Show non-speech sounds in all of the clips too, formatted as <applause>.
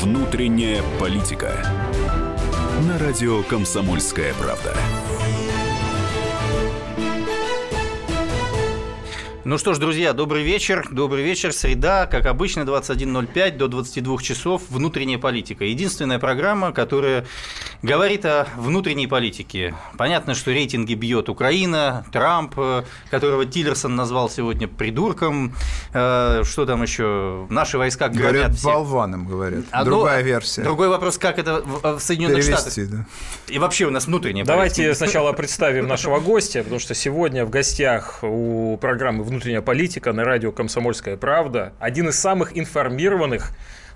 Внутренняя политика. На радио Комсомольская правда. Ну что ж, друзья, добрый вечер. Добрый вечер. Среда, как обычно, 21.05 до 22 часов. Внутренняя политика. Единственная программа, которая говорит о внутренней политике. Понятно, что рейтинги бьет Украина, Трамп, которого Тиллерсон назвал сегодня придурком. Э, что там еще? Наши войска громят Говорят, всех. болваном, говорят. А, Другая ну, версия. Другой вопрос, как это в в Соединенных Перевести, Штатах. да. И вообще у нас внутренняя Давайте политика. сначала <laughs> представим нашего гостя, потому что сегодня в гостях у программы «Внутренняя политика» на радио «Комсомольская правда» один из самых информированных,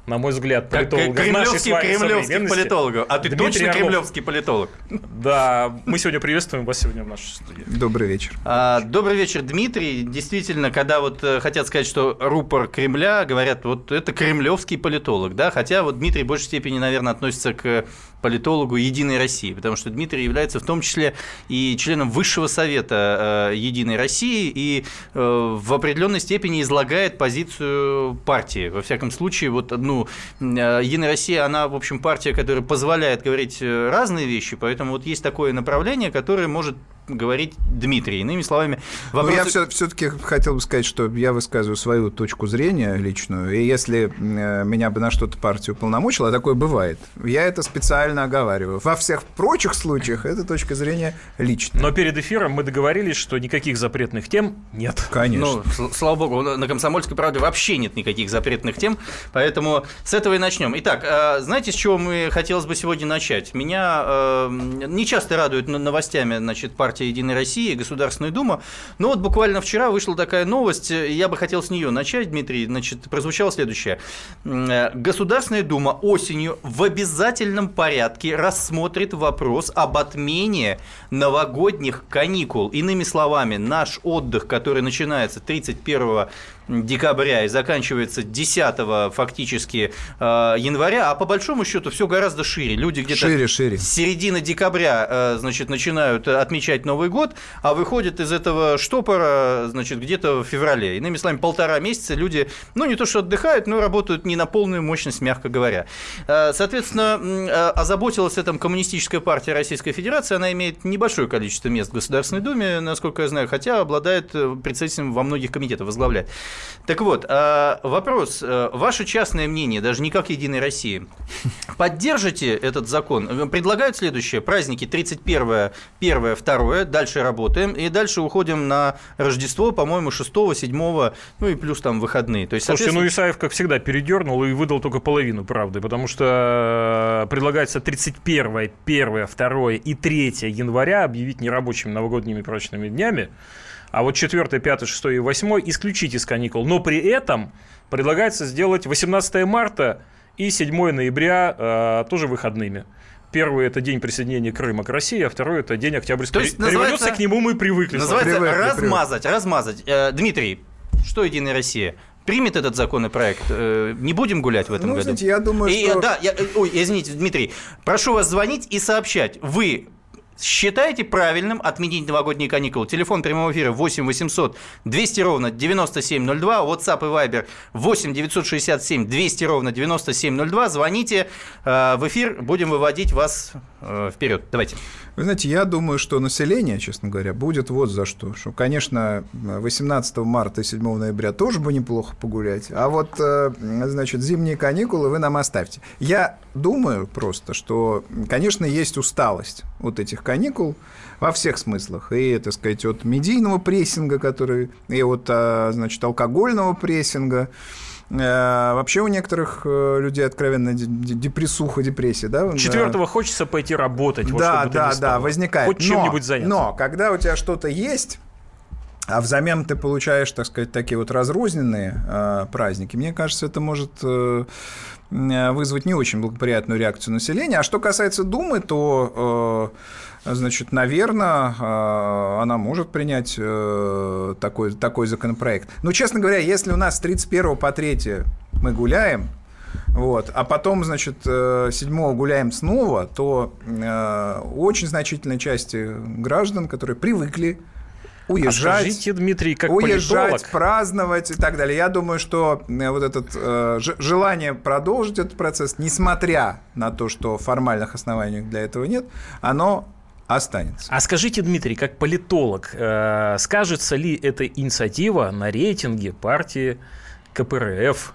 на мой взгляд, Как политологов нашей с кремлевский, вами кремлевский политологов. А ты Дмитрий точно Орлов. кремлевский политолог? Да, мы сегодня приветствуем вас сегодня в нашей студии. Добрый вечер. А, Добрый вечер, Дмитрий. Действительно, когда вот э, хотят сказать, что рупор Кремля, говорят, вот это кремлевский политолог, да, хотя вот Дмитрий в большей степени, наверное, относится к политологу Единой России, потому что Дмитрий является в том числе и членом Высшего Совета э, Единой России и э, в определенной степени излагает позицию партии. Во всяком случае, вот, ну, э, Единая Россия, она, в общем, партия, которая позволяет говорить разные вещи, поэтому вот есть такое направление, которое может говорить Дмитрий. Иными словами, Но вопрос... Ну, я все-таки хотел бы сказать, что я высказываю свою точку зрения личную, и если э, меня бы на что-то партия уполномочила, а такое бывает, я это специально оговариваю. Во всех прочих случаях это точка зрения личная. Но перед эфиром мы договорились, что никаких запретных тем нет. Конечно. Ну, слава богу, на «Комсомольской правде» вообще нет никаких запретных тем, поэтому с этого и начнем. Итак, э, знаете, с чего мы хотелось бы сегодня начать? Меня э, не часто радует н- новостями, значит, партия «Единая Россия» и Государственная Дума, но вот буквально вчера вышла такая новость, я бы хотел с нее начать, Дмитрий, значит, прозвучало следующее. Э, Государственная Дума осенью в обязательном порядке рассмотрит вопрос об отмене новогодних каникул. Иными словами, наш отдых, который начинается 31 декабря и заканчивается 10 фактически э, января, а по большому счету все гораздо шире. Люди где-то Шире, шире. с середины декабря, э, значит, начинают отмечать Новый год, а выходят из этого штопора, значит, где-то в феврале. Иными словами, полтора месяца люди, ну, не то что отдыхают, но работают не на полную мощность, мягко говоря. Э, Соответственно, озаботилась этим Коммунистическая партия Российской Федерации, она имеет небольшое количество мест в Государственной Думе, насколько я знаю, хотя обладает представителем во многих комитетах, возглавляет. Так вот, э, вопрос, э, ваше частное мнение, даже не как Единой России, поддержите этот закон? Предлагают следующее, праздники 31, 1, 2, дальше работаем, и дальше уходим на Рождество, по-моему, 6, 7, ну и плюс там выходные. То есть, Слушайте, ну соответственно, Исаев, как всегда, передернул и выдал только половину правды, потому что э, предлагается 31, 1, 2 и 3 января объявить нерабочими новогодними праздничными днями, а вот 4, 5, 6 и 8 исключить из каникул. Но при этом предлагается сделать 18 марта и 7 ноября э, тоже выходными. Первый – это день присоединения Крыма к России, а второй – это день Октябрьской То есть революции. называется- К нему мы привыкли. называется Привыкли, размазать, размазать. Э, Дмитрий, что Единая Россия? Примет этот законопроект? Э, Не будем гулять в этом Ну, году? знаете, я думаю, И, что... Да, я, э, ой, извините, Дмитрий, прошу вас звонить и сообщать. Вы считаете правильным отменить новогодние каникулы? Телефон прямого эфира 8 800 200 ровно 9702, WhatsApp и Viber 8 967 200 ровно 9702. Звоните э, в эфир, будем выводить вас э, вперед. Давайте. Вы знаете, я думаю, что население, честно говоря, будет вот за что. Что, конечно, 18 марта и 7 ноября тоже бы неплохо погулять, а вот, э, значит, зимние каникулы вы нам оставьте. Я думаю просто, что, конечно, есть усталость от этих каникул во всех смыслах. И, так сказать, от медийного прессинга, который, и от, а, значит, алкогольного прессинга. Э, Вообще у некоторых э, людей откровенно депрессуха, депрессия, да? Четвертого хочется пойти работать. во да, да, да, возникает. Хоть чем-нибудь заняться. Но когда у тебя что-то есть, а взамен ты получаешь, так сказать, такие вот разрозненные э, праздники, мне кажется, это может э, вызвать не очень благоприятную реакцию населения. А что касается Думы, то, э, значит, наверное, э, она может принять э, такой, такой законопроект. Но, честно говоря, если у нас с 31 по 3 мы гуляем, вот. А потом, значит, э, 7 гуляем снова, то э, очень значительной части граждан, которые привыкли уезжать. А скажите, Дмитрий, как уезжать, политолог... праздновать и так далее. Я думаю, что э, вот это э, желание продолжить этот процесс, несмотря на то, что формальных оснований для этого нет, оно останется. А скажите, Дмитрий, как политолог, э, скажется ли эта инициатива на рейтинге партии КПРФ?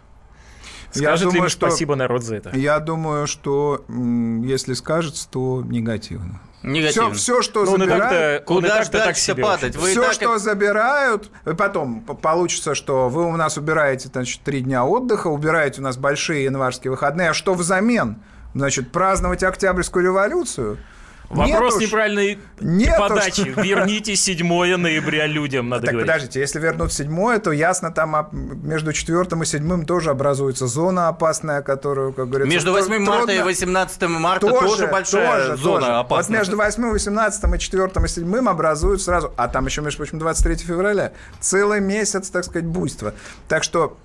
Скажет я думаю, ли что, спасибо народ за это? Я думаю, что если скажется, то негативно. Негативно. Все, все что ну, забирают... Куда ж дальше падать? Вы все, так... что забирают, и потом получится, что вы у нас убираете значит, три дня отдыха, убираете у нас большие январские выходные, а что взамен? Значит, праздновать Октябрьскую революцию – Вопрос нет неправильной нет подачи. Уж. Верните 7 ноября людям, надо так, говорить. подождите, если вернуть 7, то ясно, там между 4 и 7 тоже образуется зона опасная, которую, как говорится... Между 8 трудно... марта и 18 марта тоже, тоже большая тоже, зона тоже. опасная. Вот между 8, 18 и 4 и 7 образуют сразу... А там еще, между прочим, 23 февраля. Целый месяц, так сказать, буйства. Так что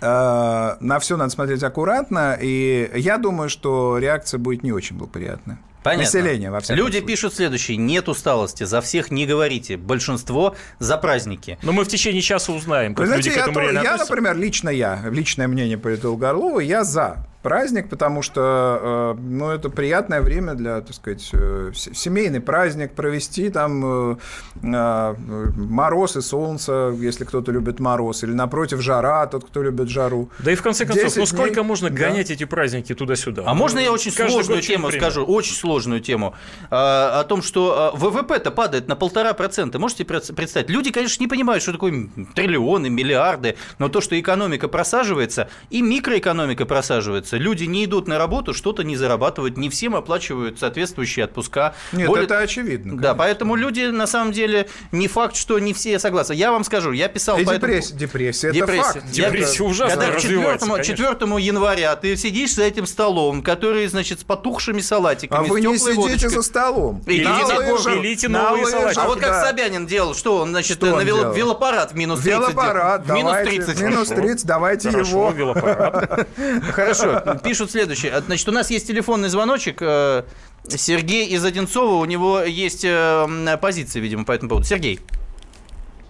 э, на все надо смотреть аккуратно, и я думаю, что реакция будет не очень благоприятная. Понятно. Население, во всяком Люди случае. пишут следующее. Нет усталости, за всех не говорите. Большинство за праздники. Но мы в течение часа узнаем, как Вы знаете, люди к этому я, я, например, лично я, личное мнение политолога Орлова, я за праздник, потому что э, ну, это приятное время для, так сказать, э, семейный праздник провести, там э, мороз и солнце, если кто-то любит мороз, или напротив жара, тот, кто любит жару. Да и в конце концов, ну сколько дней, можно да. гонять эти праздники туда-сюда? А ну, можно я очень сложную тему скажу, очень сложную тему, о том, что ВВП-то падает на полтора процента. Можете представить? Люди, конечно, не понимают, что такое триллионы, миллиарды, но то, что экономика просаживается, и микроэкономика просаживается, получается. Люди не идут на работу, что-то не зарабатывают, не всем оплачивают соответствующие отпуска. Нет, Более... это очевидно. Конечно. Да, поэтому люди, на самом деле, не факт, что не все согласны. Я вам скажу, я писал... И по депрессия, этому... депрессия, депрессия, это факт. Депрессия я... ужасно Когда развивается, 4, 4 января ты сидишь за этим столом, который, значит, с потухшими салатиками, А вы не сидите водочкой. за столом. И на лыжах, пилите новые салатики. А вот как да. Собянин делал, что он, значит, что на вел... велопарад в минус 30. Велопарад, в минус 30. Минус 30, давайте Хорошо, его. <laughs> Хорошо, пишут следующее. Значит, у нас есть телефонный звоночек. Э, Сергей из Одинцова, у него есть э, позиция, видимо, по этому поводу. Сергей.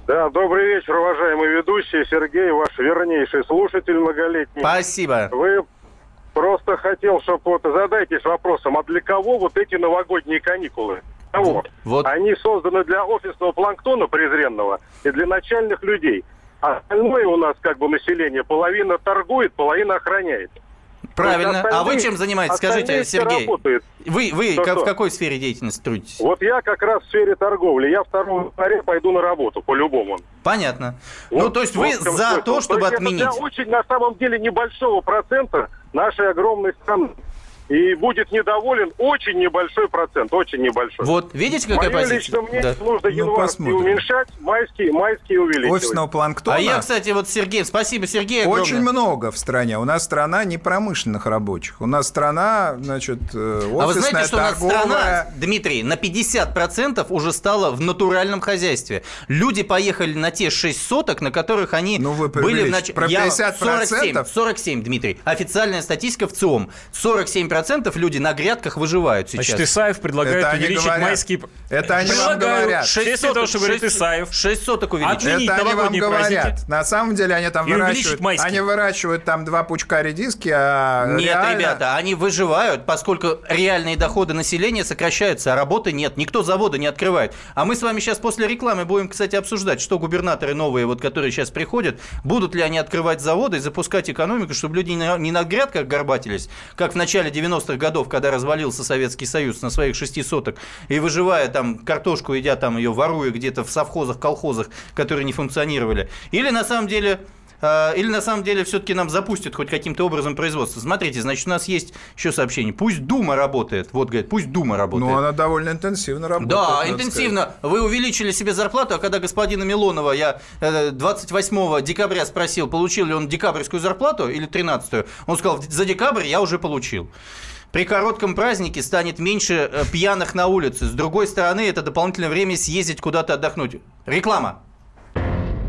Да, добрый вечер, уважаемый ведущий. Сергей, ваш вернейший слушатель многолетний. Спасибо. Вы просто хотел, чтобы вот задайтесь вопросом, а для кого вот эти новогодние каникулы? Кого? Вот. Они созданы для офисного планктона презренного и для начальных людей. А остальное у нас как бы население половина торгует, половина охраняет. Правильно. А вы чем занимаетесь? Скажите, Сергей. Вы, вы что, в какой сфере деятельности трудитесь? Вот я как раз в сфере торговли. Я 2 января пойду на работу, по-любому. Понятно. Вот, ну, то есть вы за смысле. то, чтобы то отменить? Это для очень, на самом деле, небольшого процента нашей огромной страны и будет недоволен очень небольшой процент, очень небольшой. Вот, видите, какая Мое позиция? лично мнение, да. нужно ну, январские уменьшать, майские, майские увеличивать. Офисного планктона. А я, кстати, вот Сергей, спасибо, Сергей, огромное. Очень много в стране. У нас страна не промышленных рабочих. У нас страна, значит, офисная, А вы знаете, что торговая... у нас страна, Дмитрий, на 50% уже стала в натуральном хозяйстве. Люди поехали на те 6 соток, на которых они ну, вы были в начале... Про 50%? Я... 47, 47, Дмитрий. Официальная статистика в ЦИОМ. 47% процентов люди на грядках выживают сейчас. Значит, Исаев предлагает это увеличить говорят. майские... Это они вам говорят. 6 соток, того, что говорит Исаев. 6 соток увеличить. Отменить это они вам говорят. Праздники. На самом деле они там и выращивают... Они выращивают там два пучка редиски, а Нет, реально... ребята, они выживают, поскольку реальные доходы населения сокращаются, а работы нет. Никто завода не открывает. А мы с вами сейчас после рекламы будем, кстати, обсуждать, что губернаторы новые, вот, которые сейчас приходят, будут ли они открывать заводы и запускать экономику, чтобы люди не на грядках горбатились, как в начале 90-х годов, когда развалился Советский Союз на своих шести соток, и выживая там картошку, едя там ее, воруя где-то в совхозах, колхозах, которые не функционировали. Или на самом деле или на самом деле все-таки нам запустят хоть каким-то образом производство. Смотрите, значит, у нас есть еще сообщение. Пусть Дума работает. Вот, говорит, пусть Дума работает. Ну, она довольно интенсивно работает. Да, интенсивно. Сказать. Вы увеличили себе зарплату, а когда господина Милонова я 28 э, декабря спросил, получил ли он декабрьскую зарплату или 13 он сказал, за декабрь я уже получил. При коротком празднике станет меньше э, пьяных на улице. С другой стороны, это дополнительное время съездить куда-то отдохнуть. Реклама.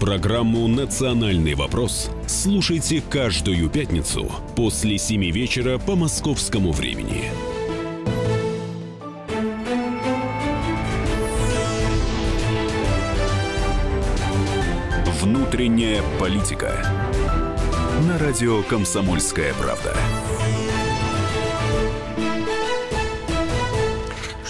Программу «Национальный вопрос» слушайте каждую пятницу после 7 вечера по московскому времени. Внутренняя политика. На радио «Комсомольская правда».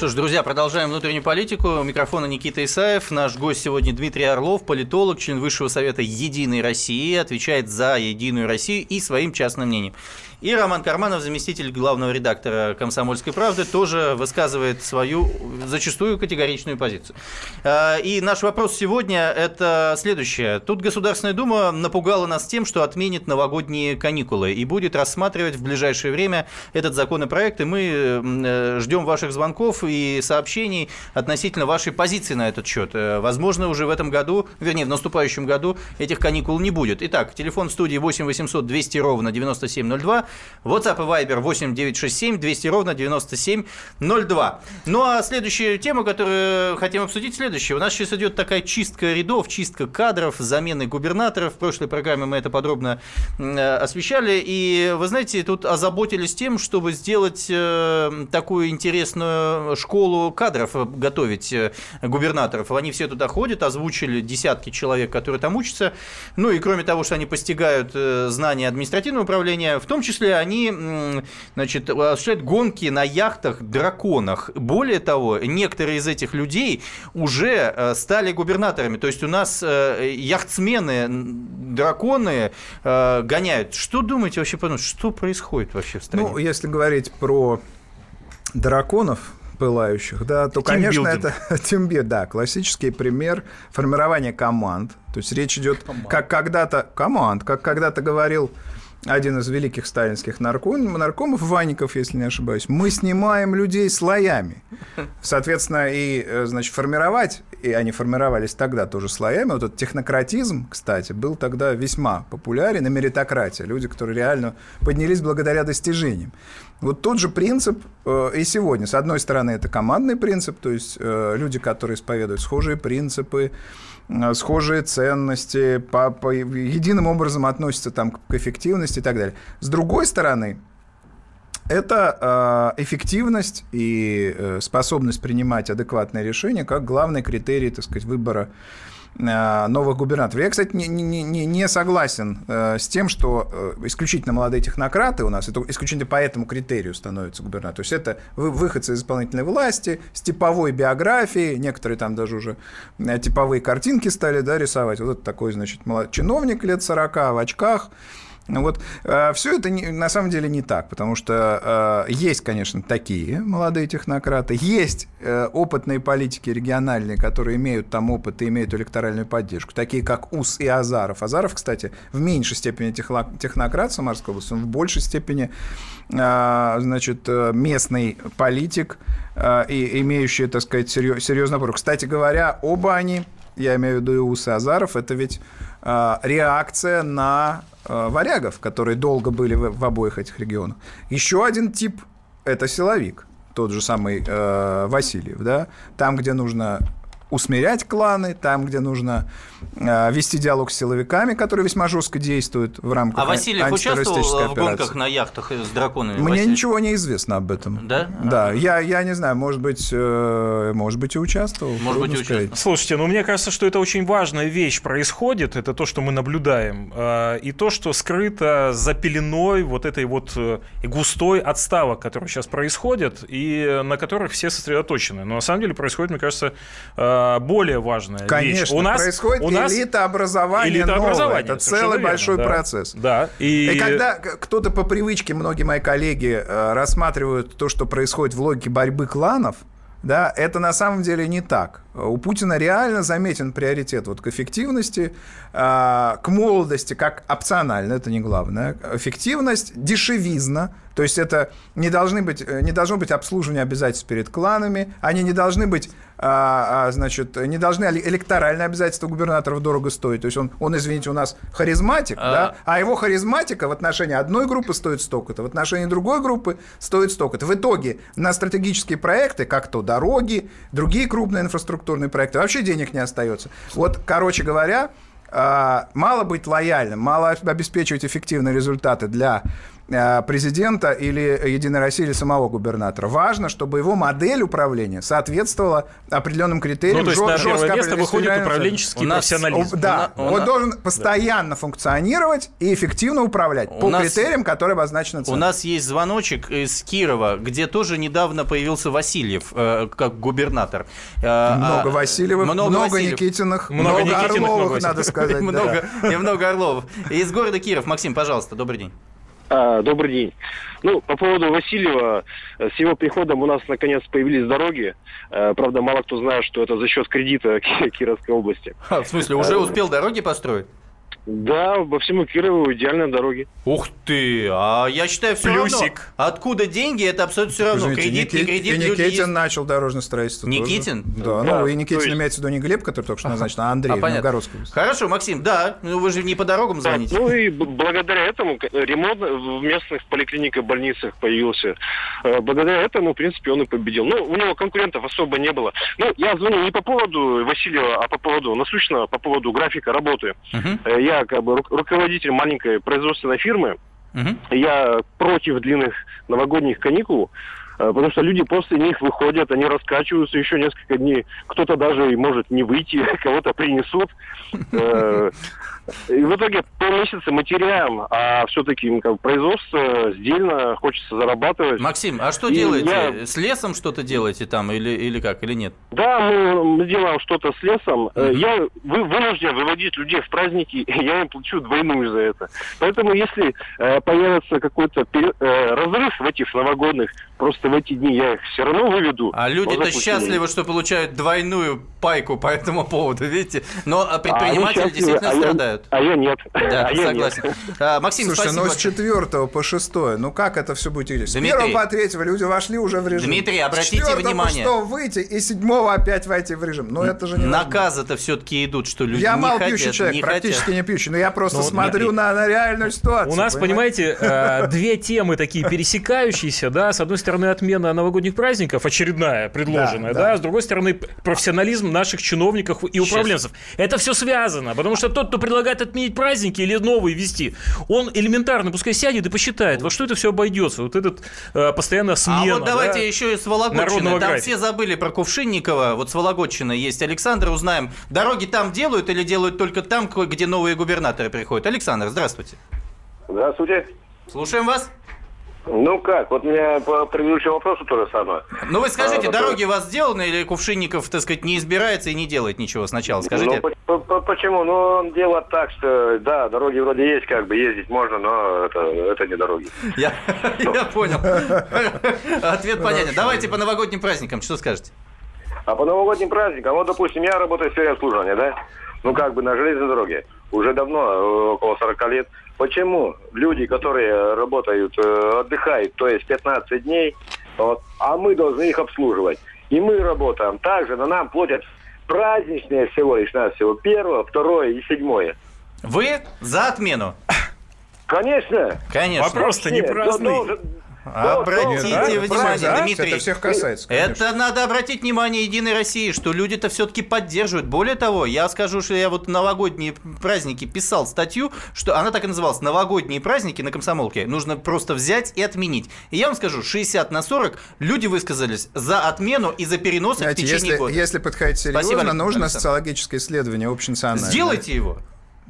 Что ж, друзья, продолжаем внутреннюю политику. У микрофона Никита Исаев. Наш гость сегодня Дмитрий Орлов, политолог, член Высшего совета «Единой России», отвечает за «Единую Россию» и своим частным мнением. И Роман Карманов, заместитель главного редактора «Комсомольской правды», тоже высказывает свою зачастую категоричную позицию. А, и наш вопрос сегодня – это следующее. Тут Государственная Дума напугала нас тем, что отменит новогодние каникулы и будет рассматривать в ближайшее время этот законопроект, и мы э, ждем ваших звонков и сообщений относительно вашей позиции на этот счет. Э, возможно, уже в этом году, вернее, в наступающем году этих каникул не будет. Итак, телефон студии 8 800 200 ровно 9702, WhatsApp и Viber 8 967 200 ровно 9702. Ну а следующая тема, которую хотим обсудить, следующая. У нас сейчас идет такая чистка рядов, чистка кадров, замены губернаторов. В прошлой программе мы это подробно освещали. И вы знаете, тут озаботились тем, чтобы сделать э, такую интересную школу кадров, готовить э, губернаторов. Они все туда ходят, озвучили десятки человек, которые там учатся. Ну и кроме того, что они постигают э, знания административного управления, в том числе числе они значит, осуществляют гонки на яхтах-драконах. Более того, некоторые из этих людей уже э, стали губернаторами. То есть у нас э, яхтсмены, драконы э, гоняют. Что думаете вообще, что происходит вообще в стране? Ну, если говорить про драконов, пылающих, да, то, конечно, это <laughs> тимбе, да, классический пример формирования команд. То есть речь идет, как когда-то команд, как когда-то говорил один из великих сталинских нарком, наркомов, Ваников, если не ошибаюсь, мы снимаем людей слоями. Соответственно, и, э, значит, формировать, и они формировались тогда тоже слоями, вот этот технократизм, кстати, был тогда весьма популярен, и меритократия, люди, которые реально поднялись благодаря достижениям. Вот тот же принцип э, и сегодня. С одной стороны, это командный принцип, то есть э, люди, которые исповедуют схожие принципы, схожие ценности, по, по, единым образом относятся там, к эффективности и так далее. С другой стороны, это э, эффективность и э, способность принимать адекватные решения как главный критерий, так сказать, выбора Э, новых губернаторов. Я, кстати, не, не, не, не согласен э, с тем, что э, исключительно молодые технократы у нас, это исключительно по этому критерию становятся губернатором. То есть это выходцы из исполнительной власти, с типовой биографией, некоторые там даже уже типовые картинки стали да, рисовать. Вот это такой, значит, чиновник лет 40 в очках, вот э, все это не, на самом деле не так, потому что э, есть, конечно, такие молодые технократы, есть э, опытные политики региональные, которые имеют там опыт и имеют электоральную поддержку, такие как УС и Азаров. Азаров, кстати, в меньшей степени технократ Самарской области, он в большей степени значит, местный политик, и имеющий, так сказать, серьезный опор. Кстати говоря, оба они, я имею в виду и УС и Азаров, это ведь реакция на Э, варягов, которые долго были в обоих этих регионах. Еще один тип – это силовик, тот же самый э, Васильев, да, там, где нужно усмирять кланы, там, где нужно э, вести диалог с силовиками, которые весьма жестко действуют в рамках А Васильев участвовал в гонках на яхтах с драконами? Мне Васильев? ничего не известно об этом. Да? Да, а. я, я не знаю, может быть, э, может быть и участвовал. Может быть и участвовал. Слушайте, ну мне кажется, что это очень важная вещь происходит, это то, что мы наблюдаем, э, и то, что скрыто за пеленой вот этой вот э, густой отставок, которые сейчас происходят, и на которых все сосредоточены. Но на самом деле происходит, мне кажется, э, более важная Конечно, вещь. У нас происходит у нас элита образования элита образования. Это целый верно, большой да. процесс. Да. И... и когда кто-то по привычке, многие мои коллеги э, рассматривают то, что происходит в логике борьбы кланов, да, это на самом деле не так. У Путина реально заметен приоритет вот к эффективности, э, к молодости, как опционально, это не главное. Эффективность, дешевизна, То есть это не, должны быть, э, не должно быть обслуживания обязательств перед кланами, они не должны быть, а, а, значит, не должны электоральные обязательства губернаторов дорого стоить. То есть он, он извините, у нас харизматик, а... да, а его харизматика в отношении одной группы стоит столько-то, в отношении другой группы стоит столько-то. В итоге на стратегические проекты, как то дороги, другие крупные инфраструктурные проекты, вообще денег не остается. Вот, короче говоря, а, мало быть лояльным, мало обеспечивать эффективные результаты для президента или Единой России или самого губернатора. Важно, чтобы его модель управления соответствовала определенным критериям. Ну, то есть жест, на первое место выходит управленческий нас, профессионализм. Да, у, он у должен постоянно да. функционировать и эффективно управлять у по нас, критериям, которые обозначены У нас есть звоночек из Кирова, где тоже недавно появился Васильев э, как губернатор. Э, много а, Васильевых, много, много Васильев. Никитиных, много, много Никитиных, Орловых, много надо сказать. <laughs> Много, много Орловых. Из города Киров. Максим, пожалуйста, добрый день. А, добрый день. Ну, по поводу Васильева, с его приходом у нас наконец появились дороги. А, правда, мало кто знает, что это за счет кредита <laughs> Кировской области. А, в смысле, уже успел дороги построить? Да, по всему Кирову идеальные дороги. Ух ты! А я считаю, все Плюсик. равно. Откуда деньги, это абсолютно все равно. Извините, кредит, Никит, не кредит. И Никитин есть... начал дорожное строительство. Никитин? Тоже. Да, да, ну и Никитин есть... имеется в виду не Глеб, который только что назначен, а Андрей а, Новгородский. Хорошо, Максим, да, ну вы же не по дорогам звоните. ну и благодаря этому ремонт в местных поликлиниках, больницах появился. Э, благодаря этому, в принципе, он и победил. Ну, у него конкурентов особо не было. Ну, я звоню не по поводу Васильева, а по поводу, насущно, по поводу графика работы. Угу. Я как бы руководитель маленькой производственной фирмы. Угу. Я против длинных новогодних каникул, потому что люди после них выходят, они раскачиваются еще несколько дней. Кто-то даже может не выйти, <laughs> кого-то принесут. Э, и в итоге полмесяца мы теряем, а все-таки как, производство сдельно, хочется зарабатывать. Максим, а что и делаете? Я... С лесом что-то делаете там или, или как, или нет? Да, мы, мы делаем что-то с лесом. Mm-hmm. Я вы, вынужден выводить людей в праздники, <laughs> я им плачу двойную за это. Поэтому если э, появится какой-то э, разрыв в этих новогодних, просто в эти дни я их все равно выведу. А люди-то счастливы, что получают двойную пайку по этому поводу, видите? Но а предприниматели а действительно а страдают знают. А я нет. Да, <laughs> а согласен. Нет. А, Максим, Слушайте, спасибо. ну с четвертого по шестое, ну как это все будет идти? С первого по третьего люди вошли уже в режим. Дмитрий, обратите с внимание. по выйти, и седьмого опять войти в режим. Ну это же не Наказы-то все-таки идут, что люди Я не мало хотят, пьющий человек, не практически хотят. не пьющий, но я просто ну, смотрю на, на реальную ситуацию. У нас, понимаете, э, две темы такие пересекающиеся, да, с одной стороны отмена новогодних праздников, очередная, предложенная, да, с другой стороны профессионализм наших чиновников и управленцев. Это все связано, потому что тот, кто предлагает отменить праздник, праздники или новые ввести, он элементарно пускай сядет и посчитает, во что это все обойдется. Вот этот э, постоянно смена. А вот давайте да, еще и с Вологодчины. Там графика. все забыли про Кувшинникова. Вот с Вологодчины есть Александр. Узнаем, дороги там делают или делают только там, где новые губернаторы приходят. Александр, здравствуйте. Здравствуйте. Слушаем вас. Ну как, вот у меня по предыдущему вопросу то же самое. Ну вы скажите, а, дороги у вас сделаны или Кувшинников, так сказать, не избирается и не делает ничего сначала? Скажите. Ну, почему? Ну, он делает так, что, да, дороги вроде есть, как бы ездить можно, но это, это не дороги. Я, <laughs> я понял. Ответ понятен. Давайте по новогодним праздникам, что скажете? А по новогодним праздникам, вот, допустим, я работаю в сфере обслуживания, да? Ну, как бы на железной дороге. Уже давно, э, около 40 лет. Почему люди, которые работают, э, отдыхают, то есть 15 дней, вот, а мы должны их обслуживать? И мы работаем так же, но нам платят праздничные всего лишь на всего первое, второе и седьмое. Вы за отмену? Конечно. Конечно. Вопрос-то не праздный. Должен, Обратите да? внимание, да? Дмитрий. Это всех касается. Конечно. Это надо обратить внимание Единой России, что люди-то все-таки поддерживают. Более того, я скажу, что я вот новогодние праздники писал статью, что она так и называлась «Новогодние праздники на комсомолке». Нужно просто взять и отменить. И я вам скажу, 60 на 40 люди высказались за отмену и за перенос в течение если, года. Если подходить серьезно, Спасибо, нужно социологическое исследование общенациональное. Сделайте его.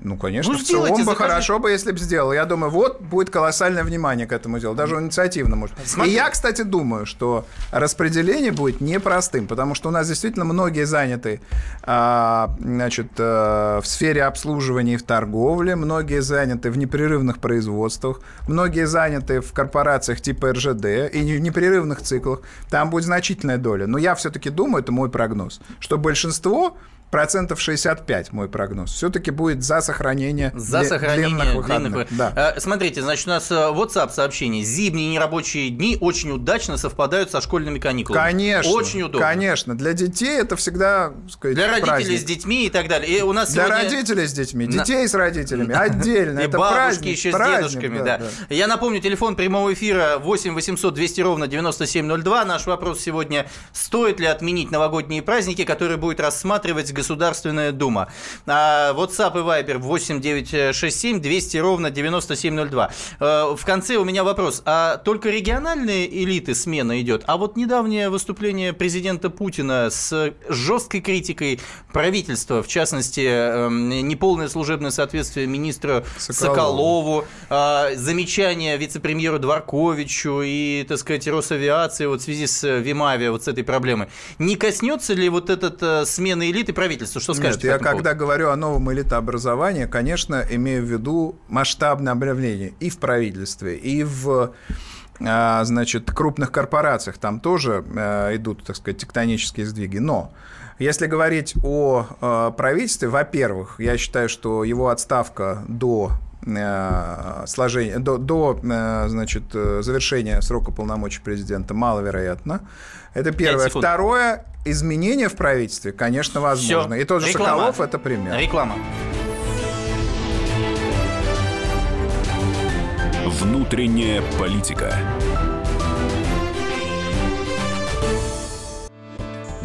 Ну, конечно, ну, в целом бы закажи... хорошо бы, если бы сделал. Я думаю, вот будет колоссальное внимание к этому делу, даже инициативно может. Смотри. И я, кстати, думаю, что распределение будет непростым, потому что у нас действительно многие заняты а, значит, а, в сфере обслуживания и в торговле, многие заняты в непрерывных производствах, многие заняты в корпорациях типа РЖД и в непрерывных циклах. Там будет значительная доля. Но я все-таки думаю, это мой прогноз, что большинство процентов 65 мой прогноз. Все-таки будет за сохранение, за сохранение длинных выходных. Длинных... Да. Э, смотрите, значит, у нас э, WhatsApp сообщение. Зимние нерабочие дни очень удачно совпадают со школьными каникулами. Конечно. Очень удобно. Конечно. Для детей это всегда сказать, Для родителей праздник. с детьми и так далее. И у нас Для сегодня... родителей с детьми, детей с родителями отдельно. <laughs> И бабушки еще с дедушками. Да. Я напомню, телефон прямого эфира 8 800 200 ровно 9702. Наш вопрос сегодня, стоит ли отменить новогодние праздники, которые будет рассматривать Государственная Дума. А WhatsApp и Viber 8967 200 ровно 9702. Э, в конце у меня вопрос. А только региональные элиты смена идет? А вот недавнее выступление президента Путина с жесткой критикой правительства, в частности, эм, неполное служебное соответствие министра Соколову, Соколову а, замечания вице-премьеру Дворковичу и, так сказать, Росавиации вот в связи с Вимавиа, вот с этой проблемой. Не коснется ли вот этот э, смены элиты правительства? Что скажете? Нет, я когда говорю о новом элитообразовании, конечно, имею в виду масштабное обновление и в правительстве, и в а, значит, крупных корпорациях там тоже э, идут, так сказать, тектонические сдвиги. Но если говорить о э, правительстве, во-первых, я считаю, что его отставка до сложения, до, до значит, завершения срока полномочий президента маловероятно. Это первое. Второе, изменения в правительстве, конечно, возможно. Все. И тот же Реклама. Соколов – это пример. Реклама. Внутренняя политика.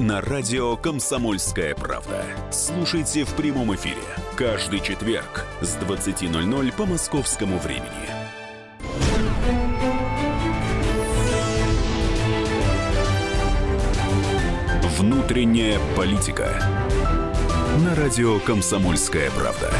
на радио «Комсомольская правда». Слушайте в прямом эфире каждый четверг с 20.00 по московскому времени. Внутренняя политика на радио «Комсомольская правда».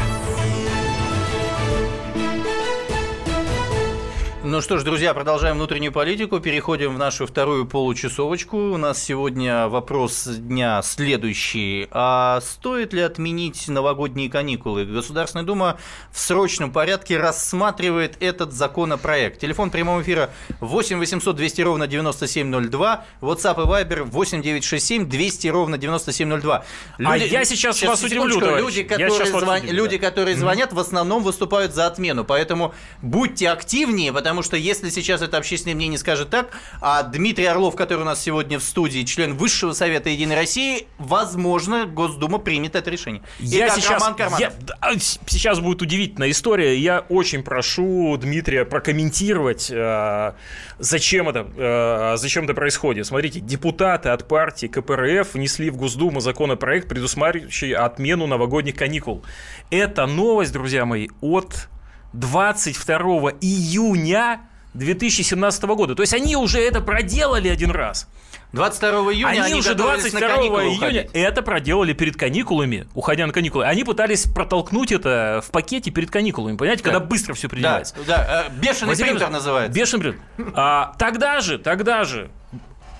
Ну что ж, друзья, продолжаем внутреннюю политику. Переходим в нашу вторую получасовочку. У нас сегодня вопрос дня следующий. А стоит ли отменить новогодние каникулы? Государственная Дума в срочном порядке рассматривает этот законопроект. Телефон прямого эфира 8 800 200 ровно 9702. WhatsApp и Viber 8 967 200 ровно 9702. Люди, а я сейчас, сейчас вас удивлю, Люди, которые, звон... удивлю, люди, которые звонят, в основном выступают за отмену. Поэтому будьте активнее, потому потому что если сейчас это общественное мнение скажет так, а Дмитрий Орлов, который у нас сегодня в студии, член Высшего Совета Единой России, возможно, Госдума примет это решение. Я Итак, сейчас, Роман я, а, сейчас будет удивительная история. Я очень прошу Дмитрия прокомментировать, э, зачем, это, э, зачем это происходит. Смотрите, депутаты от партии КПРФ внесли в Госдуму законопроект, предусматривающий отмену новогодних каникул. Это новость, друзья мои, от 22 июня 2017 года. То есть они уже это проделали один раз. 22 июня они, они уже 22 июня уходить. это проделали перед каникулами, уходя на каникулы. Они пытались протолкнуть это в пакете перед каникулами, понимаете, да. когда быстро все принимается. Да, да. Э, бешеный Владимир, принтер называется. Бешеный принтер. А, тогда же, тогда же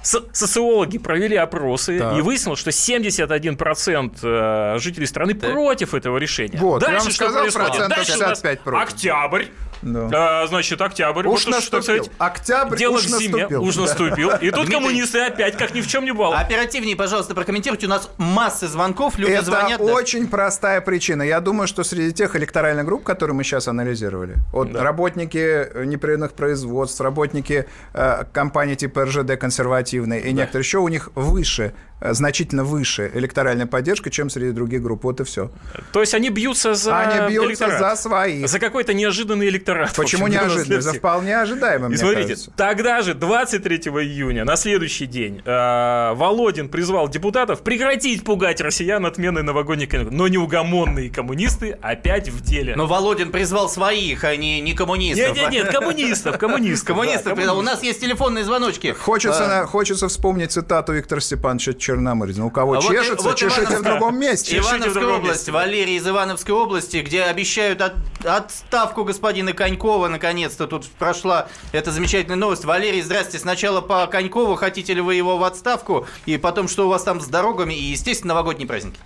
социологи провели опросы так. и выяснилось, что 71% э, жителей страны так. против этого решения. Вот, Дальше я вам сказал, что происходит? Дальше 65 против. Октябрь. Да. А, значит, октябрь. Уж вот наступил. Что, сказать, октябрь дело уж к зиме уж наступил. И тут коммунисты опять, как ни в чем не было. Оперативнее, пожалуйста, прокомментируйте. У нас массы звонков, люди Это звонят. Это очень да? простая причина. Я думаю, что среди тех электоральных групп, которые мы сейчас анализировали, вот да. работники непрерывных производств, работники э, компаний типа РЖД консервативной и да. некоторые еще, у них выше значительно выше электоральная поддержка, чем среди других групп. Вот и все. То есть они бьются за Они бьются электорат. за свои. За какой-то неожиданный электорат. Почему неожиданный? За вполне ожидаемый, И смотрите, кажется. тогда же, 23 июня, на следующий день, э, Володин призвал депутатов прекратить пугать россиян отменой новогодних каникул. Но неугомонные коммунисты опять в деле. Но Володин призвал своих, а не, не коммунистов. Нет, нет, нет, коммунистов, коммунистов. Коммунистов. У нас есть телефонные звоночки. Хочется, а... хочется вспомнить цитату Виктора Степановича Черномырдина. У кого А чешется, вот чешите Ивановская- в другом месте. Ивановская в другом область, месте. Валерий из Ивановской области, где обещают от- отставку господина Конькова. Наконец-то тут прошла эта замечательная новость. Валерий, здрасте. Сначала по Конькову, хотите ли вы его в отставку, и потом, что у вас там с дорогами, и, естественно, новогодние праздники.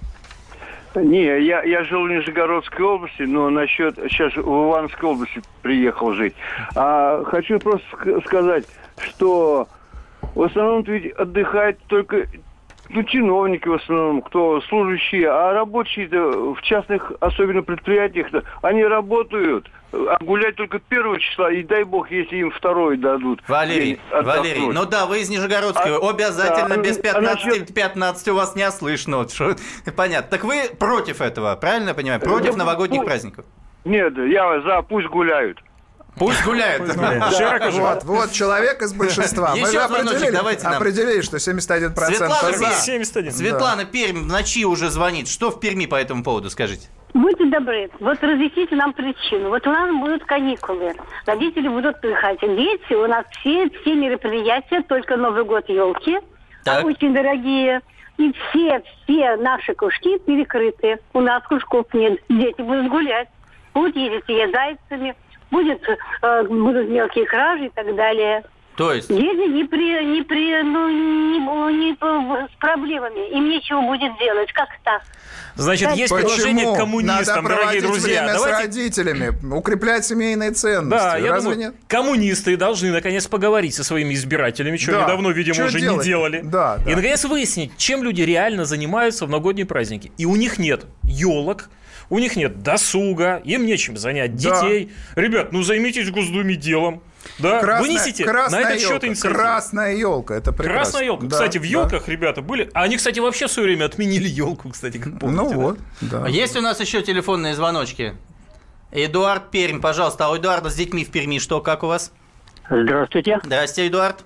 Не, я, я жил в Нижегородской области, но насчет... Сейчас в Ивановской области приехал жить. А хочу просто ск- сказать, что в основном ведь отдыхают только ну, чиновники в основном, кто служащие, а рабочие в частных, особенно предприятиях, они работают, а гулять только первого числа, и дай бог, если им второй дадут. Валерий. Валерий, ну да, вы из Нижегородской, А- обязательно а- без а 15, насчет- 15 у вас не слышно. Вот что- Понятно. Так вы против этого, правильно я понимаю? Против Да, новогодних ну, праздников? Нет, я за, пусть гуляют. Пусть гуляют. Широко. Вот, вот человек из большинства. Мы Еще же определили, давайте нам. определили, что 71% Светлана за. Пермь. 71. Светлана Пермь в ночи уже звонит. Что в Перми по этому поводу, скажите? Будьте добры, вот разъясните нам причину. Вот у нас будут каникулы, родители будут отдыхать. Дети, у нас все, все мероприятия, только Новый год, елки, Так. очень дорогие. И все, все наши кружки перекрыты. У нас кружков нет. Дети будут гулять. Будут ездить и зайцами, будет, э, будут мелкие кражи и так далее. То есть, Дети не при, не при, ну, не, не по- с проблемами. Им нечего будет делать. Как так? Значит, есть предложение к Почему? коммунистам, Надо дорогие друзья. время с Давайте родителями, укреплять семейные ценности. Да, я Разве думаю, нет? коммунисты должны наконец поговорить со своими избирателями, что Да. они давно, видимо, Чё уже делать? не делали. Да, да. И наконец выяснить, чем люди реально занимаются в новогодние праздники. И у них нет елок, у них нет досуга, им нечем занять Да. детей. Ребят, ну займитесь Госдуме делом. Да, Красная- вынесите красная на этот счет елка, инициативу. Красная елка, это прекрасно. Красная елка. Да, кстати, в да. елках ребята были. А они, кстати, вообще в свое время отменили елку, кстати, как помните. Ну да? вот, да. А есть у нас еще телефонные звоночки? Эдуард Пермь, пожалуйста. А у Эдуарда с детьми в Перми что, как у вас? Здравствуйте. Здрасте, Эдуард.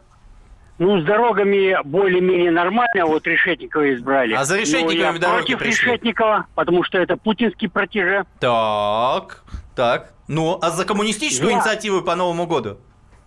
Ну, с дорогами более-менее нормально, вот Решетникова избрали. А за Решетниковыми Но я дороги против пришли. Решетникова, потому что это путинский протеже. Так, так. Ну, а за коммунистическую Я- инициативу по Новому году?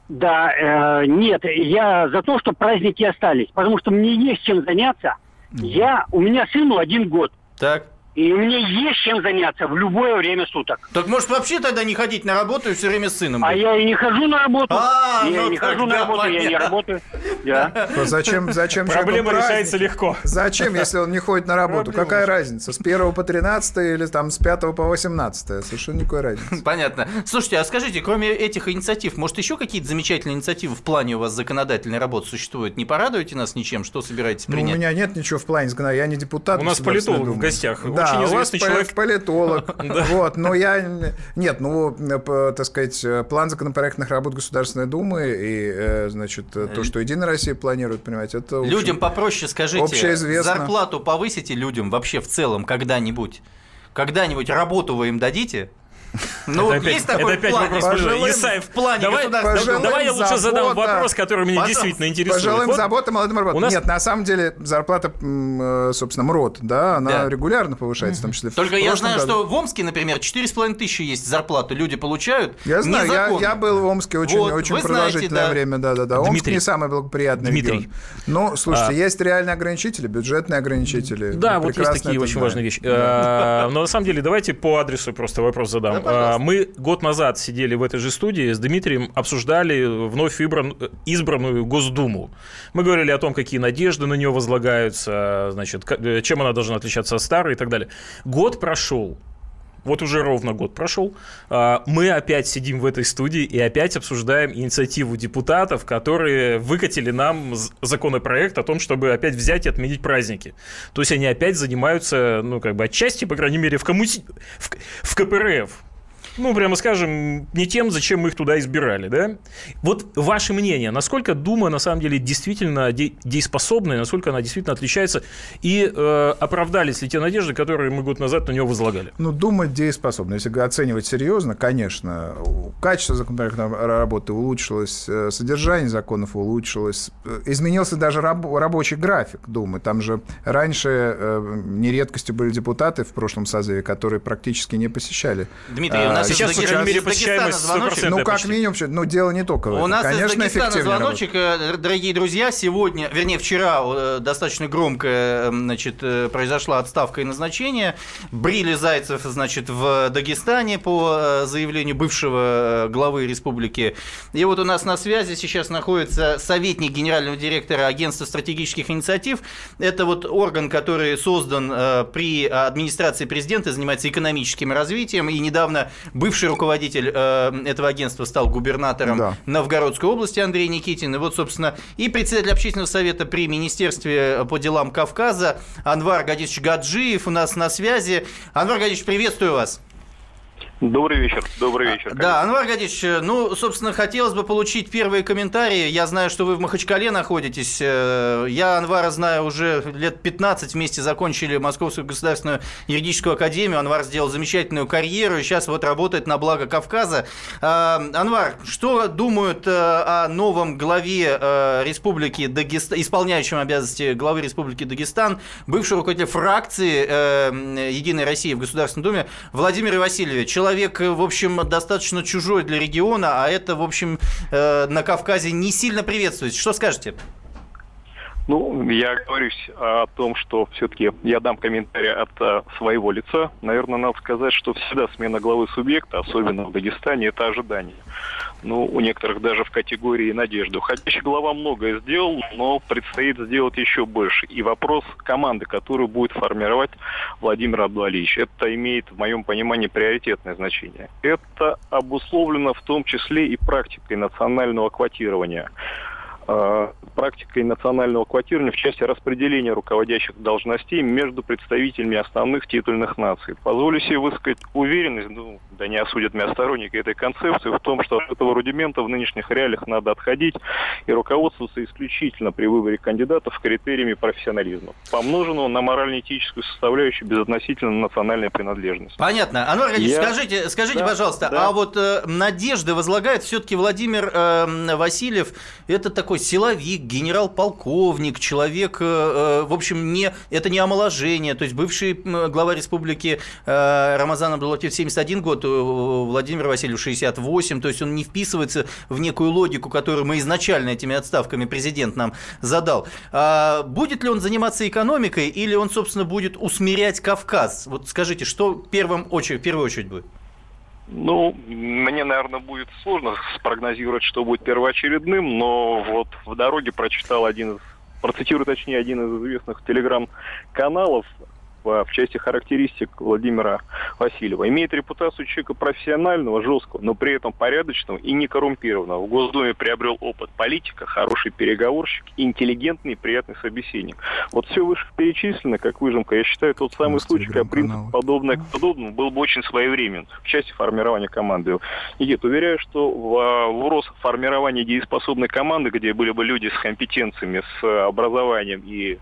Да, э, нет, я за то, что праздники остались, потому что мне есть чем заняться. Я, у меня сыну один год, Так. И мне есть чем заняться в любое время суток. Так может вообще тогда не ходить на работу и все время с сыном? А быть? я и не хожу на работу. А, я ну не хожу на работу, я не понятно. работаю. <laughs> Да. То зачем, зачем Проблема решается легко. Зачем, если он не ходит на работу? Проблема Какая разница? С 1 по 13 или там с 5 по 18? Совершенно никакой разницы. <laughs> Понятно. Слушайте, а скажите, кроме этих инициатив, может еще какие-то замечательные инициативы в плане у вас законодательной работы существуют? Не порадуете нас ничем? Что собираетесь Ну, у принять? меня нет ничего в плане я не депутат. У нас политолог в гостях, Да, очень у вас известный человек. политолог. <laughs> Вот, но я... Нет, ну, э, так сказать, э, план законопроектных работ Государственной Думы и, э, значит, то, что Единая Россия планирует принимать, это... Людям попроще скажите, зарплату повысите людям вообще в целом когда-нибудь? Когда-нибудь работу вы им дадите? Ну, Это опять- есть такой это опять план. вопрос Пожилым- Исаев, в плане давай, я лучше задам Забота. вопрос, который меня Пожалуйста. действительно интересует. Пожилым Вот заботам, молодым работам. у нас- Нет, на самом деле зарплата, э, собственно, МРОД, да, она Да. регулярно повышается, в том числе в Только я знаю, году. что в Омске, например, 4,5 тысячи есть зарплату, люди получают. Я знаю, я, незаконно. я был в Омске очень, Вот, очень вы знаете, продолжительное да. время, да, да, да. Омск Дмитрий. не самый благоприятный Дмитрий. регион. Ну, слушайте, А. есть реальные ограничители, бюджетные ограничители. Да, вот есть такие очень важные вещи. Э, Но на самом деле давайте по адресу просто вопрос задам. Да, пожалуйста. Э, Мы год назад сидели в этой же студии с Дмитрием, обсуждали вновь выбран- избранную Госдуму. Мы говорили о том, какие надежды на нее возлагаются, значит, э, чем она должна отличаться от старой и так далее. Год прошел. Вот уже ровно год прошел. А, Мы опять сидим в этой студии и опять обсуждаем инициативу депутатов, которые выкатили нам законопроект о том, чтобы опять взять и отменить праздники. То есть они опять занимаются, ну, как бы отчасти, по крайней мере, в, коммути- в, в КПРФ. Ну, прямо скажем, не тем, зачем мы их туда избирали, да? Вот ваше мнение, насколько Дума на самом деле действительно де- дееспособна, и насколько она действительно отличается, и э, оправдались ли те надежды, которые мы год назад на нее возлагали? Ну, думать дееспособно. Если оценивать серьезно, конечно, качество законодательной работы улучшилось, э, содержание законов улучшилось, э, изменился даже раб- рабочий график Думы. Там же раньше э, нередкостью были депутаты в прошлом созыве, которые практически не посещали Дмитрий, а, нас сейчас, по крайней мере, посещаемость Ну, как минимум, ну, дело не только в этом. У нас Конечно, из Дагестана звоночек, работает. дорогие друзья, сегодня, вернее, вчера достаточно громко, значит, произошла отставка и назначение. Брили Зайцев, значит, в Дагестане по заявлению бывшего главы республики. И вот у нас на связи сейчас находится советник генерального директора агентства стратегических инициатив. Это вот орган, который создан э, при администрации президента, занимается экономическим развитием. И недавно бывший руководитель э, этого агентства стал губернатором да. Новгородской области Андрей Никитин. И вот, собственно, и председатель общественного совета при Министерстве по делам Кавказа Анвар Гадисович Гаджиев у нас на связи. Анвар Гадисович, приветствую вас. Добрый вечер, добрый вечер. Да, Анвар Гадич, ну, собственно, хотелось бы получить первые комментарии. Я знаю, что вы в Махачкале находитесь. Э, я Анвара знаю уже лет 15, вместе закончили Московскую государственную юридическую академию. Анвар сделал замечательную карьеру и сейчас вот работает на благо Кавказа. Э, Анвар, что думают э, о новом главе Республики Дагестан, исполняющем обязанности главы Республики Дагестан, бывший руководитель фракции Единой России в Государственной Думе Владимир Васильевич? Человек человек, в общем, достаточно чужой для региона, а это, в общем, э, на Кавказе не сильно приветствуется. Что скажете? Ну, я говорюсь о том, что все-таки я дам комментарий от э, своего лица. Наверное, надо сказать, что всегда смена главы субъекта, особенно в Дагестане, это ожидание ну, у некоторых даже в категории надежды. Уходящий глава многое сделал, но предстоит сделать еще больше. И вопрос команды, которую будет формировать Владимир Абдуалич, это имеет, в моем понимании, приоритетное значение. Это обусловлено в том числе и практикой национального квотирования. Э, практикой национального квотирования в части распределения руководящих должностей между представителями основных титульных наций. Позволю себе высказать уверенность, ну, да не осудят меня сторонники этой концепции, в том, что от этого рудимента в нынешних реалиях надо отходить и руководствоваться исключительно при выборе кандидатов критериями профессионализма, помноженного на морально-этическую составляющую безотносительно национальной принадлежности. Понятно. Анвар Ильич, Я... скажите, скажите да, пожалуйста, да. а вот э, надежды возлагает все-таки Владимир э, Васильев, это такой силовик, генерал-полковник, человек, э, э, в общем, не, это не омоложение, то есть бывший глава республики э, Рамазан Абдулатив 71 год, Владимир Васильев 68, то есть он не вписывается в некую логику, которую мы изначально этими отставками президент нам задал. А будет ли он заниматься экономикой или он, собственно, будет усмирять Кавказ? Вот скажите, что первым очередь, в первую очередь будет? Ну, мне, наверное, будет сложно спрогнозировать, что будет первоочередным, но вот в дороге прочитал один из, процитирую точнее, один из известных телеграм-каналов, в, в части характеристик Владимира Васильева. Имеет репутацию человека профессионального, жесткого, но при этом порядочного и не коррумпированного. В Госдуме приобрел опыт политика, хороший переговорщик, интеллигентный и приятный собеседник. Вот все вышеперечислено, как выжимка, я считаю, тот самый случай, когда принцип подобное к подобному был бы очень своевремен в части формирования команды. Никит, уверяю, что в, в рос формирования дееспособной команды, где были бы люди с компетенциями, с образованием и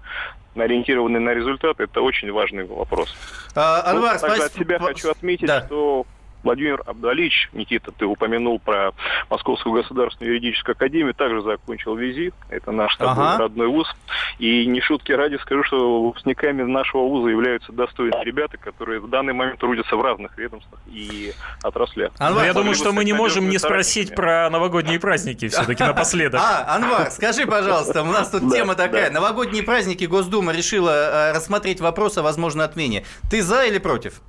ориентированный на результат, это очень важный вопрос. А, Анвар, ну, спасибо. от себя хочу отметить, да. что Владимир Абдалич, Никита, ты упомянул про Московскую государственную юридическую академию, также закончил ВИЗИ, это наш ага. родной вуз. И не шутки ради скажу, что выпускниками нашего вуза являются достойные ребята, которые в данный момент трудятся в разных ведомствах и отраслях. Анвар, я думаю, что мы не можем не спросить про новогодние праздники все-таки напоследок. А, Анвар, скажи, пожалуйста, у нас тут тема такая. Новогодние праздники Госдума решила э, рассмотреть вопрос о возможной отмене. Ты за или против?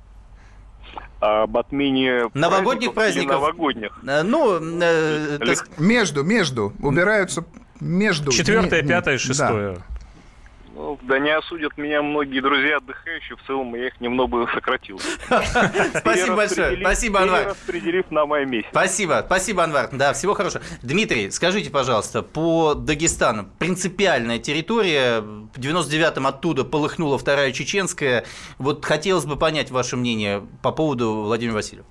Об отмене новогодних праздников. Новогодних. Э, ну, э, между, между убираются между. Четвертое, пятое, шестое. Да. Ну, да не осудят меня многие друзья отдыхающие, в целом я их немного сократил. <laughs> Спасибо большое. Спасибо, Анвар. Распределив на май месяц. Спасибо, спасибо, Анвар. Да, всего хорошего. Дмитрий, скажите, пожалуйста, по Дагестану, принципиальная территория, в 99-м оттуда полыхнула вторая чеченская. Вот хотелось бы понять ваше мнение по поводу Владимира Васильева.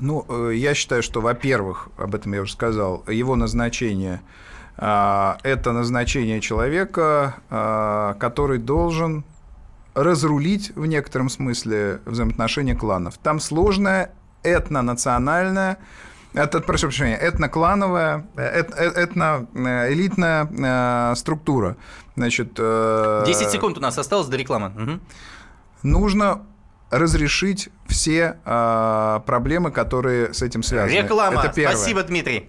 Ну, э, я считаю, что, во-первых, об этом я уже сказал, его назначение это назначение человека, а, который должен разрулить в некотором смысле взаимоотношения кланов. Там сложная этнонациональная это, прошу прощения, этноклановая, эт, э, этноэлитная э, структура. Значит, 10 секунд у нас осталось до рекламы. Угу. Нужно разрешить все э, проблемы, которые с этим связаны. Реклама. Это первое. Спасибо, Дмитрий.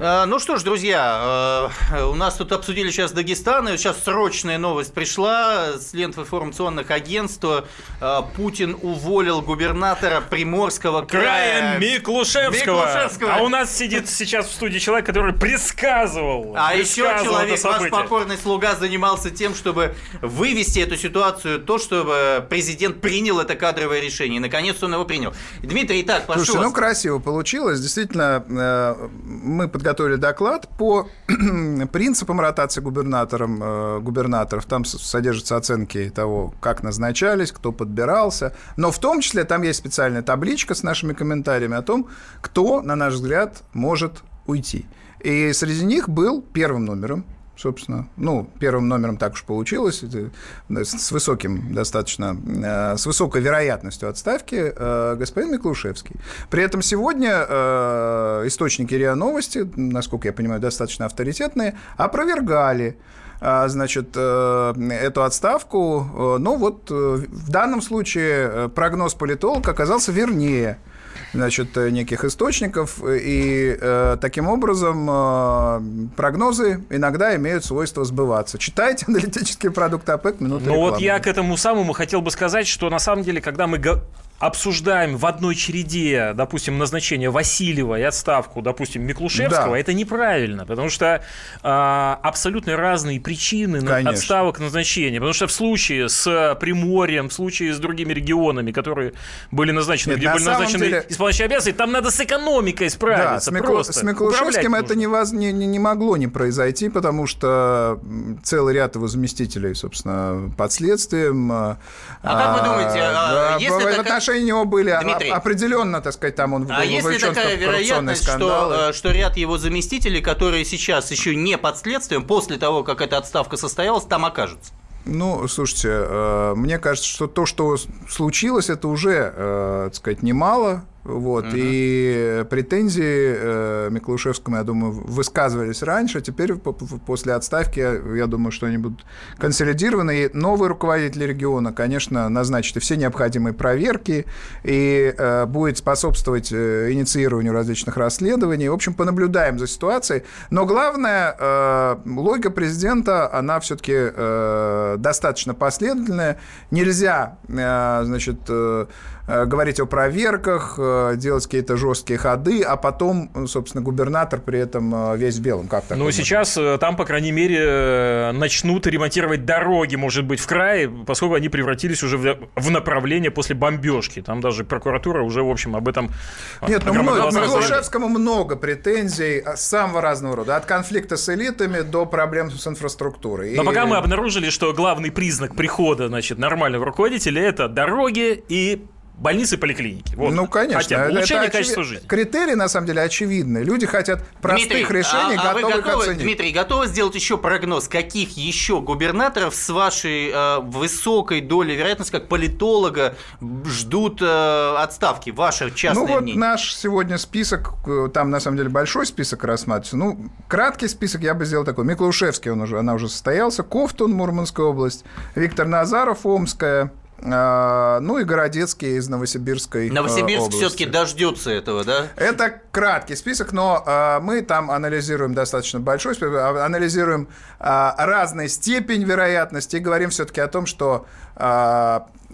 Ну что ж, друзья, э, у нас тут обсудили сейчас Дагестан, и сейчас срочная новость пришла с лент информационных агентств. Э, Путин уволил губернатора Приморского края. края Миклушевского. Миклушевского. А у нас сидит сейчас в студии человек, который предсказывал. А еще человек, ваш покорный слуга, занимался тем, чтобы вывести эту ситуацию, то, чтобы президент принял это кадровое решение. И наконец-то он его принял. Дмитрий, итак, прошу Слушайте, вас. ну красиво получилось. Действительно, э, мы подготовили подготовили доклад по <clears throat> принципам ротации губернатором, э, губернаторов. Там содержатся оценки того, как назначались, кто подбирался. Но в том числе там есть специальная табличка с нашими комментариями о том, кто, на наш взгляд, может уйти. И среди них был первым номером собственно. Ну, первым номером так уж получилось, с высоким достаточно, э, с высокой вероятностью отставки э, господин Миклушевский. При этом сегодня э, источники РИА Новости, насколько я понимаю, достаточно авторитетные, опровергали значит, эту отставку. Но вот в данном случае прогноз политолога оказался вернее значит, э, неких источников, и э, таким образом э, прогнозы иногда имеют свойство сбываться. Читайте <laughs> аналитический продукт ОПЕК, минута Ну вот я к этому самому хотел бы сказать, что на самом деле, когда мы обсуждаем в одной череде, допустим, назначение Васильева и отставку, допустим, Миклушевского, да. это неправильно, потому что э, абсолютно разные причины Конечно. отставок назначения. Потому что в случае с Приморьем, в случае с другими регионами, которые были назначены, Нет, где были назначены деле... исполняющие обязанности, там надо с экономикой справиться. Да, с, Миклу... с Миклушевским это не, воз... не, не, не могло не произойти, потому что целый ряд его заместителей, собственно, под следствием. А, а как вы думаете, а, если в такая отношении него были Дмитрий, определенно, так сказать, там он был А если такая вероятность, что, э, что ряд его заместителей, которые сейчас еще не под следствием, после того, как эта отставка состоялась, там окажутся? Ну, слушайте, э, мне кажется, что то, что случилось, это уже, э, так сказать, немало. Вот, угу. И претензии э, Миклушевскому, я думаю, высказывались раньше. Теперь после отставки, я думаю, что они будут консолидированы. И новый руководитель региона, конечно, назначит и все необходимые проверки и э, будет способствовать э, инициированию различных расследований. В общем, понаблюдаем за ситуацией. Но главное, э, логика президента, она все-таки э, достаточно последовательная. Нельзя, э, значит, э, говорить о проверках, э, делать какие-то жесткие ходы, а потом, собственно, губернатор при этом э, весь в белом. Как так? Ну, сейчас там, по крайней мере, начнут ремонтировать дороги, может быть, в крае, поскольку они превратились уже в направление после бомбежки. Там даже прокуратура уже, в общем, об этом... Нет, ну, много, Миклушевскому много претензий самого разного рода. От конфликта с элитами до проблем с инфраструктурой. Но и... пока мы обнаружили, что главный признак прихода значит, нормального руководителя – это дороги и больницы и поликлиники. Вот. Ну, конечно. Хотя бы. Улучшение это качества очевид... жизни. Критерии, на самом деле, очевидны. Люди хотят простых Дмитрий, решений, а, готовы, а вы готовы оценить. Дмитрий, готовы сделать еще прогноз, каких еще губернаторов с вашей э, высокой долей вероятности, как политолога, ждут э, отставки? Ваше частное Ну, вот мнение. наш сегодня список, э, там, на самом деле, большой список рассматривается. Ну, краткий список я бы сделал такой. Миклаушевский, он уже, она уже состоялся. Кофтун, Мурманская область. Виктор Назаров, Омская. А, ну и Городецкий из Новосибирской Новосибирск все-таки дождется этого, да? Это краткий список, но а, мы там анализируем достаточно большой список, а, анализируем разной степень вероятности и говорим все-таки о том, что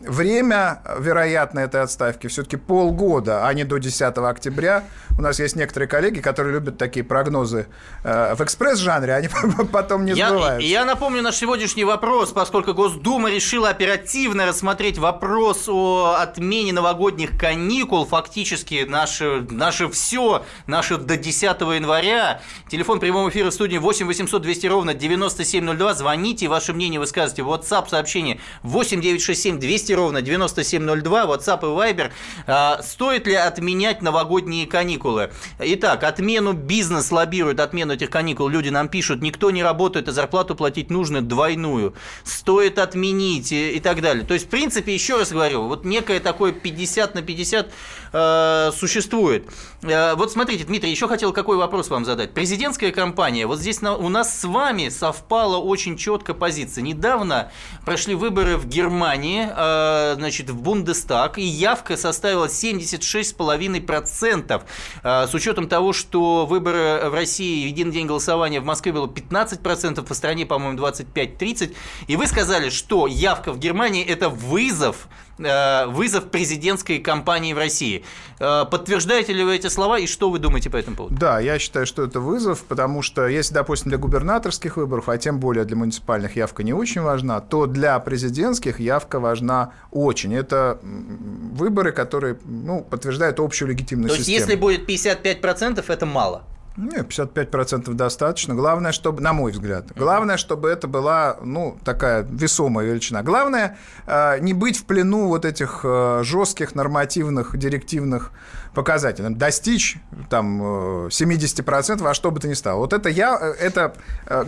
время, вероятно, этой отставки все-таки полгода, а не до 10 октября. У нас есть некоторые коллеги, которые любят такие прогнозы э, в экспресс-жанре, они <laughs> потом не я, сбываются. Я напомню наш сегодняшний вопрос, поскольку Госдума решила оперативно рассмотреть вопрос о отмене новогодних каникул, фактически наше, наше все, наше до 10 января. Телефон прямого эфира в студии 8 800 200 ровно 9702. Звоните, ваше мнение высказывайте. WhatsApp сообщение 8 967 200 ровно 9702. WhatsApp и Viber. А, стоит ли отменять новогодние каникулы? Итак, отмену бизнес лоббирует, отмену этих каникул. Люди нам пишут, никто не работает, а зарплату платить нужно двойную. Стоит отменить и, и так далее. То есть, в принципе, еще раз говорю, вот некое такое 50 на 50 э, существует. Э, вот смотрите, Дмитрий, еще хотел какой вопрос вам задать. Президентская кампания, вот здесь у нас с вами совпала очень четко позиция. Недавно прошли выборы в Германии, э, значит, в Бундестаг, и явка составила 76,5%. Э, с учетом того, что выборы в России в един день голосования в Москве было 15%, по стране, по-моему, 25-30%. И вы сказали, что явка в Германии – это вызов Э, вызов президентской кампании в России. Э, подтверждаете ли вы эти слова и что вы думаете по этому поводу? Да, я считаю, что это вызов, потому что если, допустим, для губернаторских выборов, а тем более для муниципальных явка не очень важна, то для президентских явка важна очень. Это выборы, которые ну, подтверждают общую легитимность То есть, системы. если будет 55%, это мало? Нет, 55% достаточно. Главное, чтобы, на мой взгляд, главное, чтобы это была, ну, такая весомая величина. Главное, э, не быть в плену вот этих э, жестких нормативных, директивных показателей. Достичь там 70% во что бы то ни стало. Вот это, я, э, это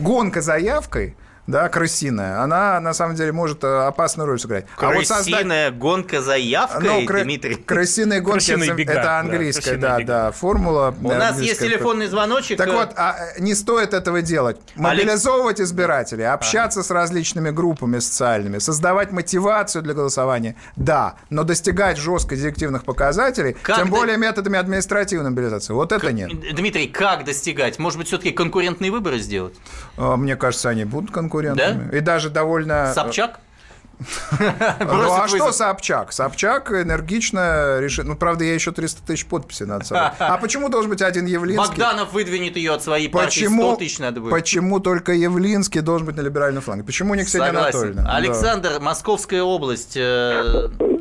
гонка за явкой, да, крысиная, она на самом деле может э, опасную роль сыграть. Крысиная а вот создать... гонка за явкой, ну, кры... Дмитрий? Крысиные гонки, это, бега, это английская, да, да, да, формула. У нас есть телефонный звоночек. Так э, вот, а, э, не стоит этого делать. Мобилизовывать Алекс... избирателей, общаться а. с различными группами социальными, создавать мотивацию для голосования, да, но достигать жестко директивных показателей, как тем до... более методами административной мобилизации, вот это нет. Дмитрий, как достигать? Может быть, все-таки конкурентные выборы сделать? А, мне кажется, они будут конкурентными конкурентами. Да? И даже довольно... Э, Собчак? <laughs> Ну а что Собчак? Собчак энергично решил. Ну, правда, я еще 300 тысяч подписей надо собрать. <laughs> А почему должен быть один Явлинский? Богданов выдвинет ее от своей партии, 100 тысяч надо будет. Почему только Явлинский должен быть на либеральном фланге? Почему не Ксения Анатольевна? Александр, Московская область.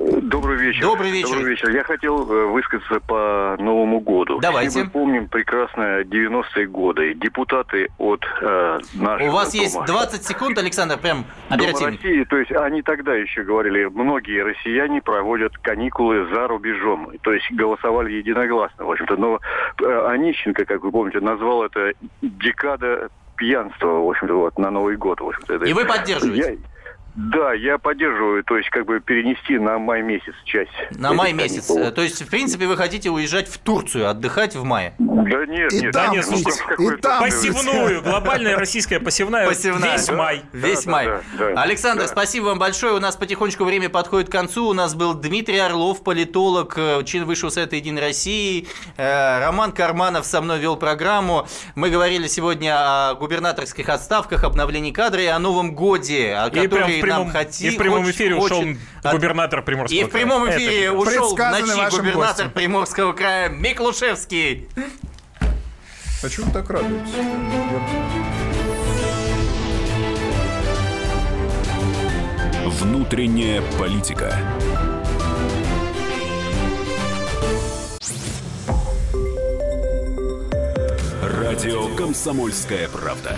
Добрый вечер. Добрый вечер. Добрый вечер. Я хотел э, высказаться по Новому году. Давайте. Мы помним прекрасно 90-е годы. Депутаты от э, нашего У вас дома, есть 20 секунд, Александр, прям оперативно. Дома России, то есть они тогда еще говорили, многие россияне проводят каникулы за рубежом. То есть голосовали единогласно, в общем-то. Но э, Онищенко, как вы помните, назвал это декада пьянства, в общем-то, вот, на Новый год. В общем-то. И вы поддерживаете? Я, да, я поддерживаю, то есть как бы перенести на май месяц часть. На май месяц. Каникул. То есть, в принципе, вы хотите уезжать в Турцию, отдыхать в мае? Да нет, и нет. Там, да нет, ну, и там посевную, <laughs> глобальная российская посевная, посевная. весь да, май. Весь да, май. Да, да, Александр, да. спасибо вам большое. У нас потихонечку время подходит к концу. У нас был Дмитрий Орлов, политолог, э, член Высшего Совета Единой России. Э, Роман Карманов со мной вел программу. Мы говорили сегодня о губернаторских отставках, обновлении кадра и о Новом годе, о котором нам хотим прямом эфире ушел губернатор Приморского края. И в прямом эфире ушел ночи губернатор Приморского края Миклушевский. А чего вы так радуетесь? Внутренняя политика. Радио «Комсомольская правда».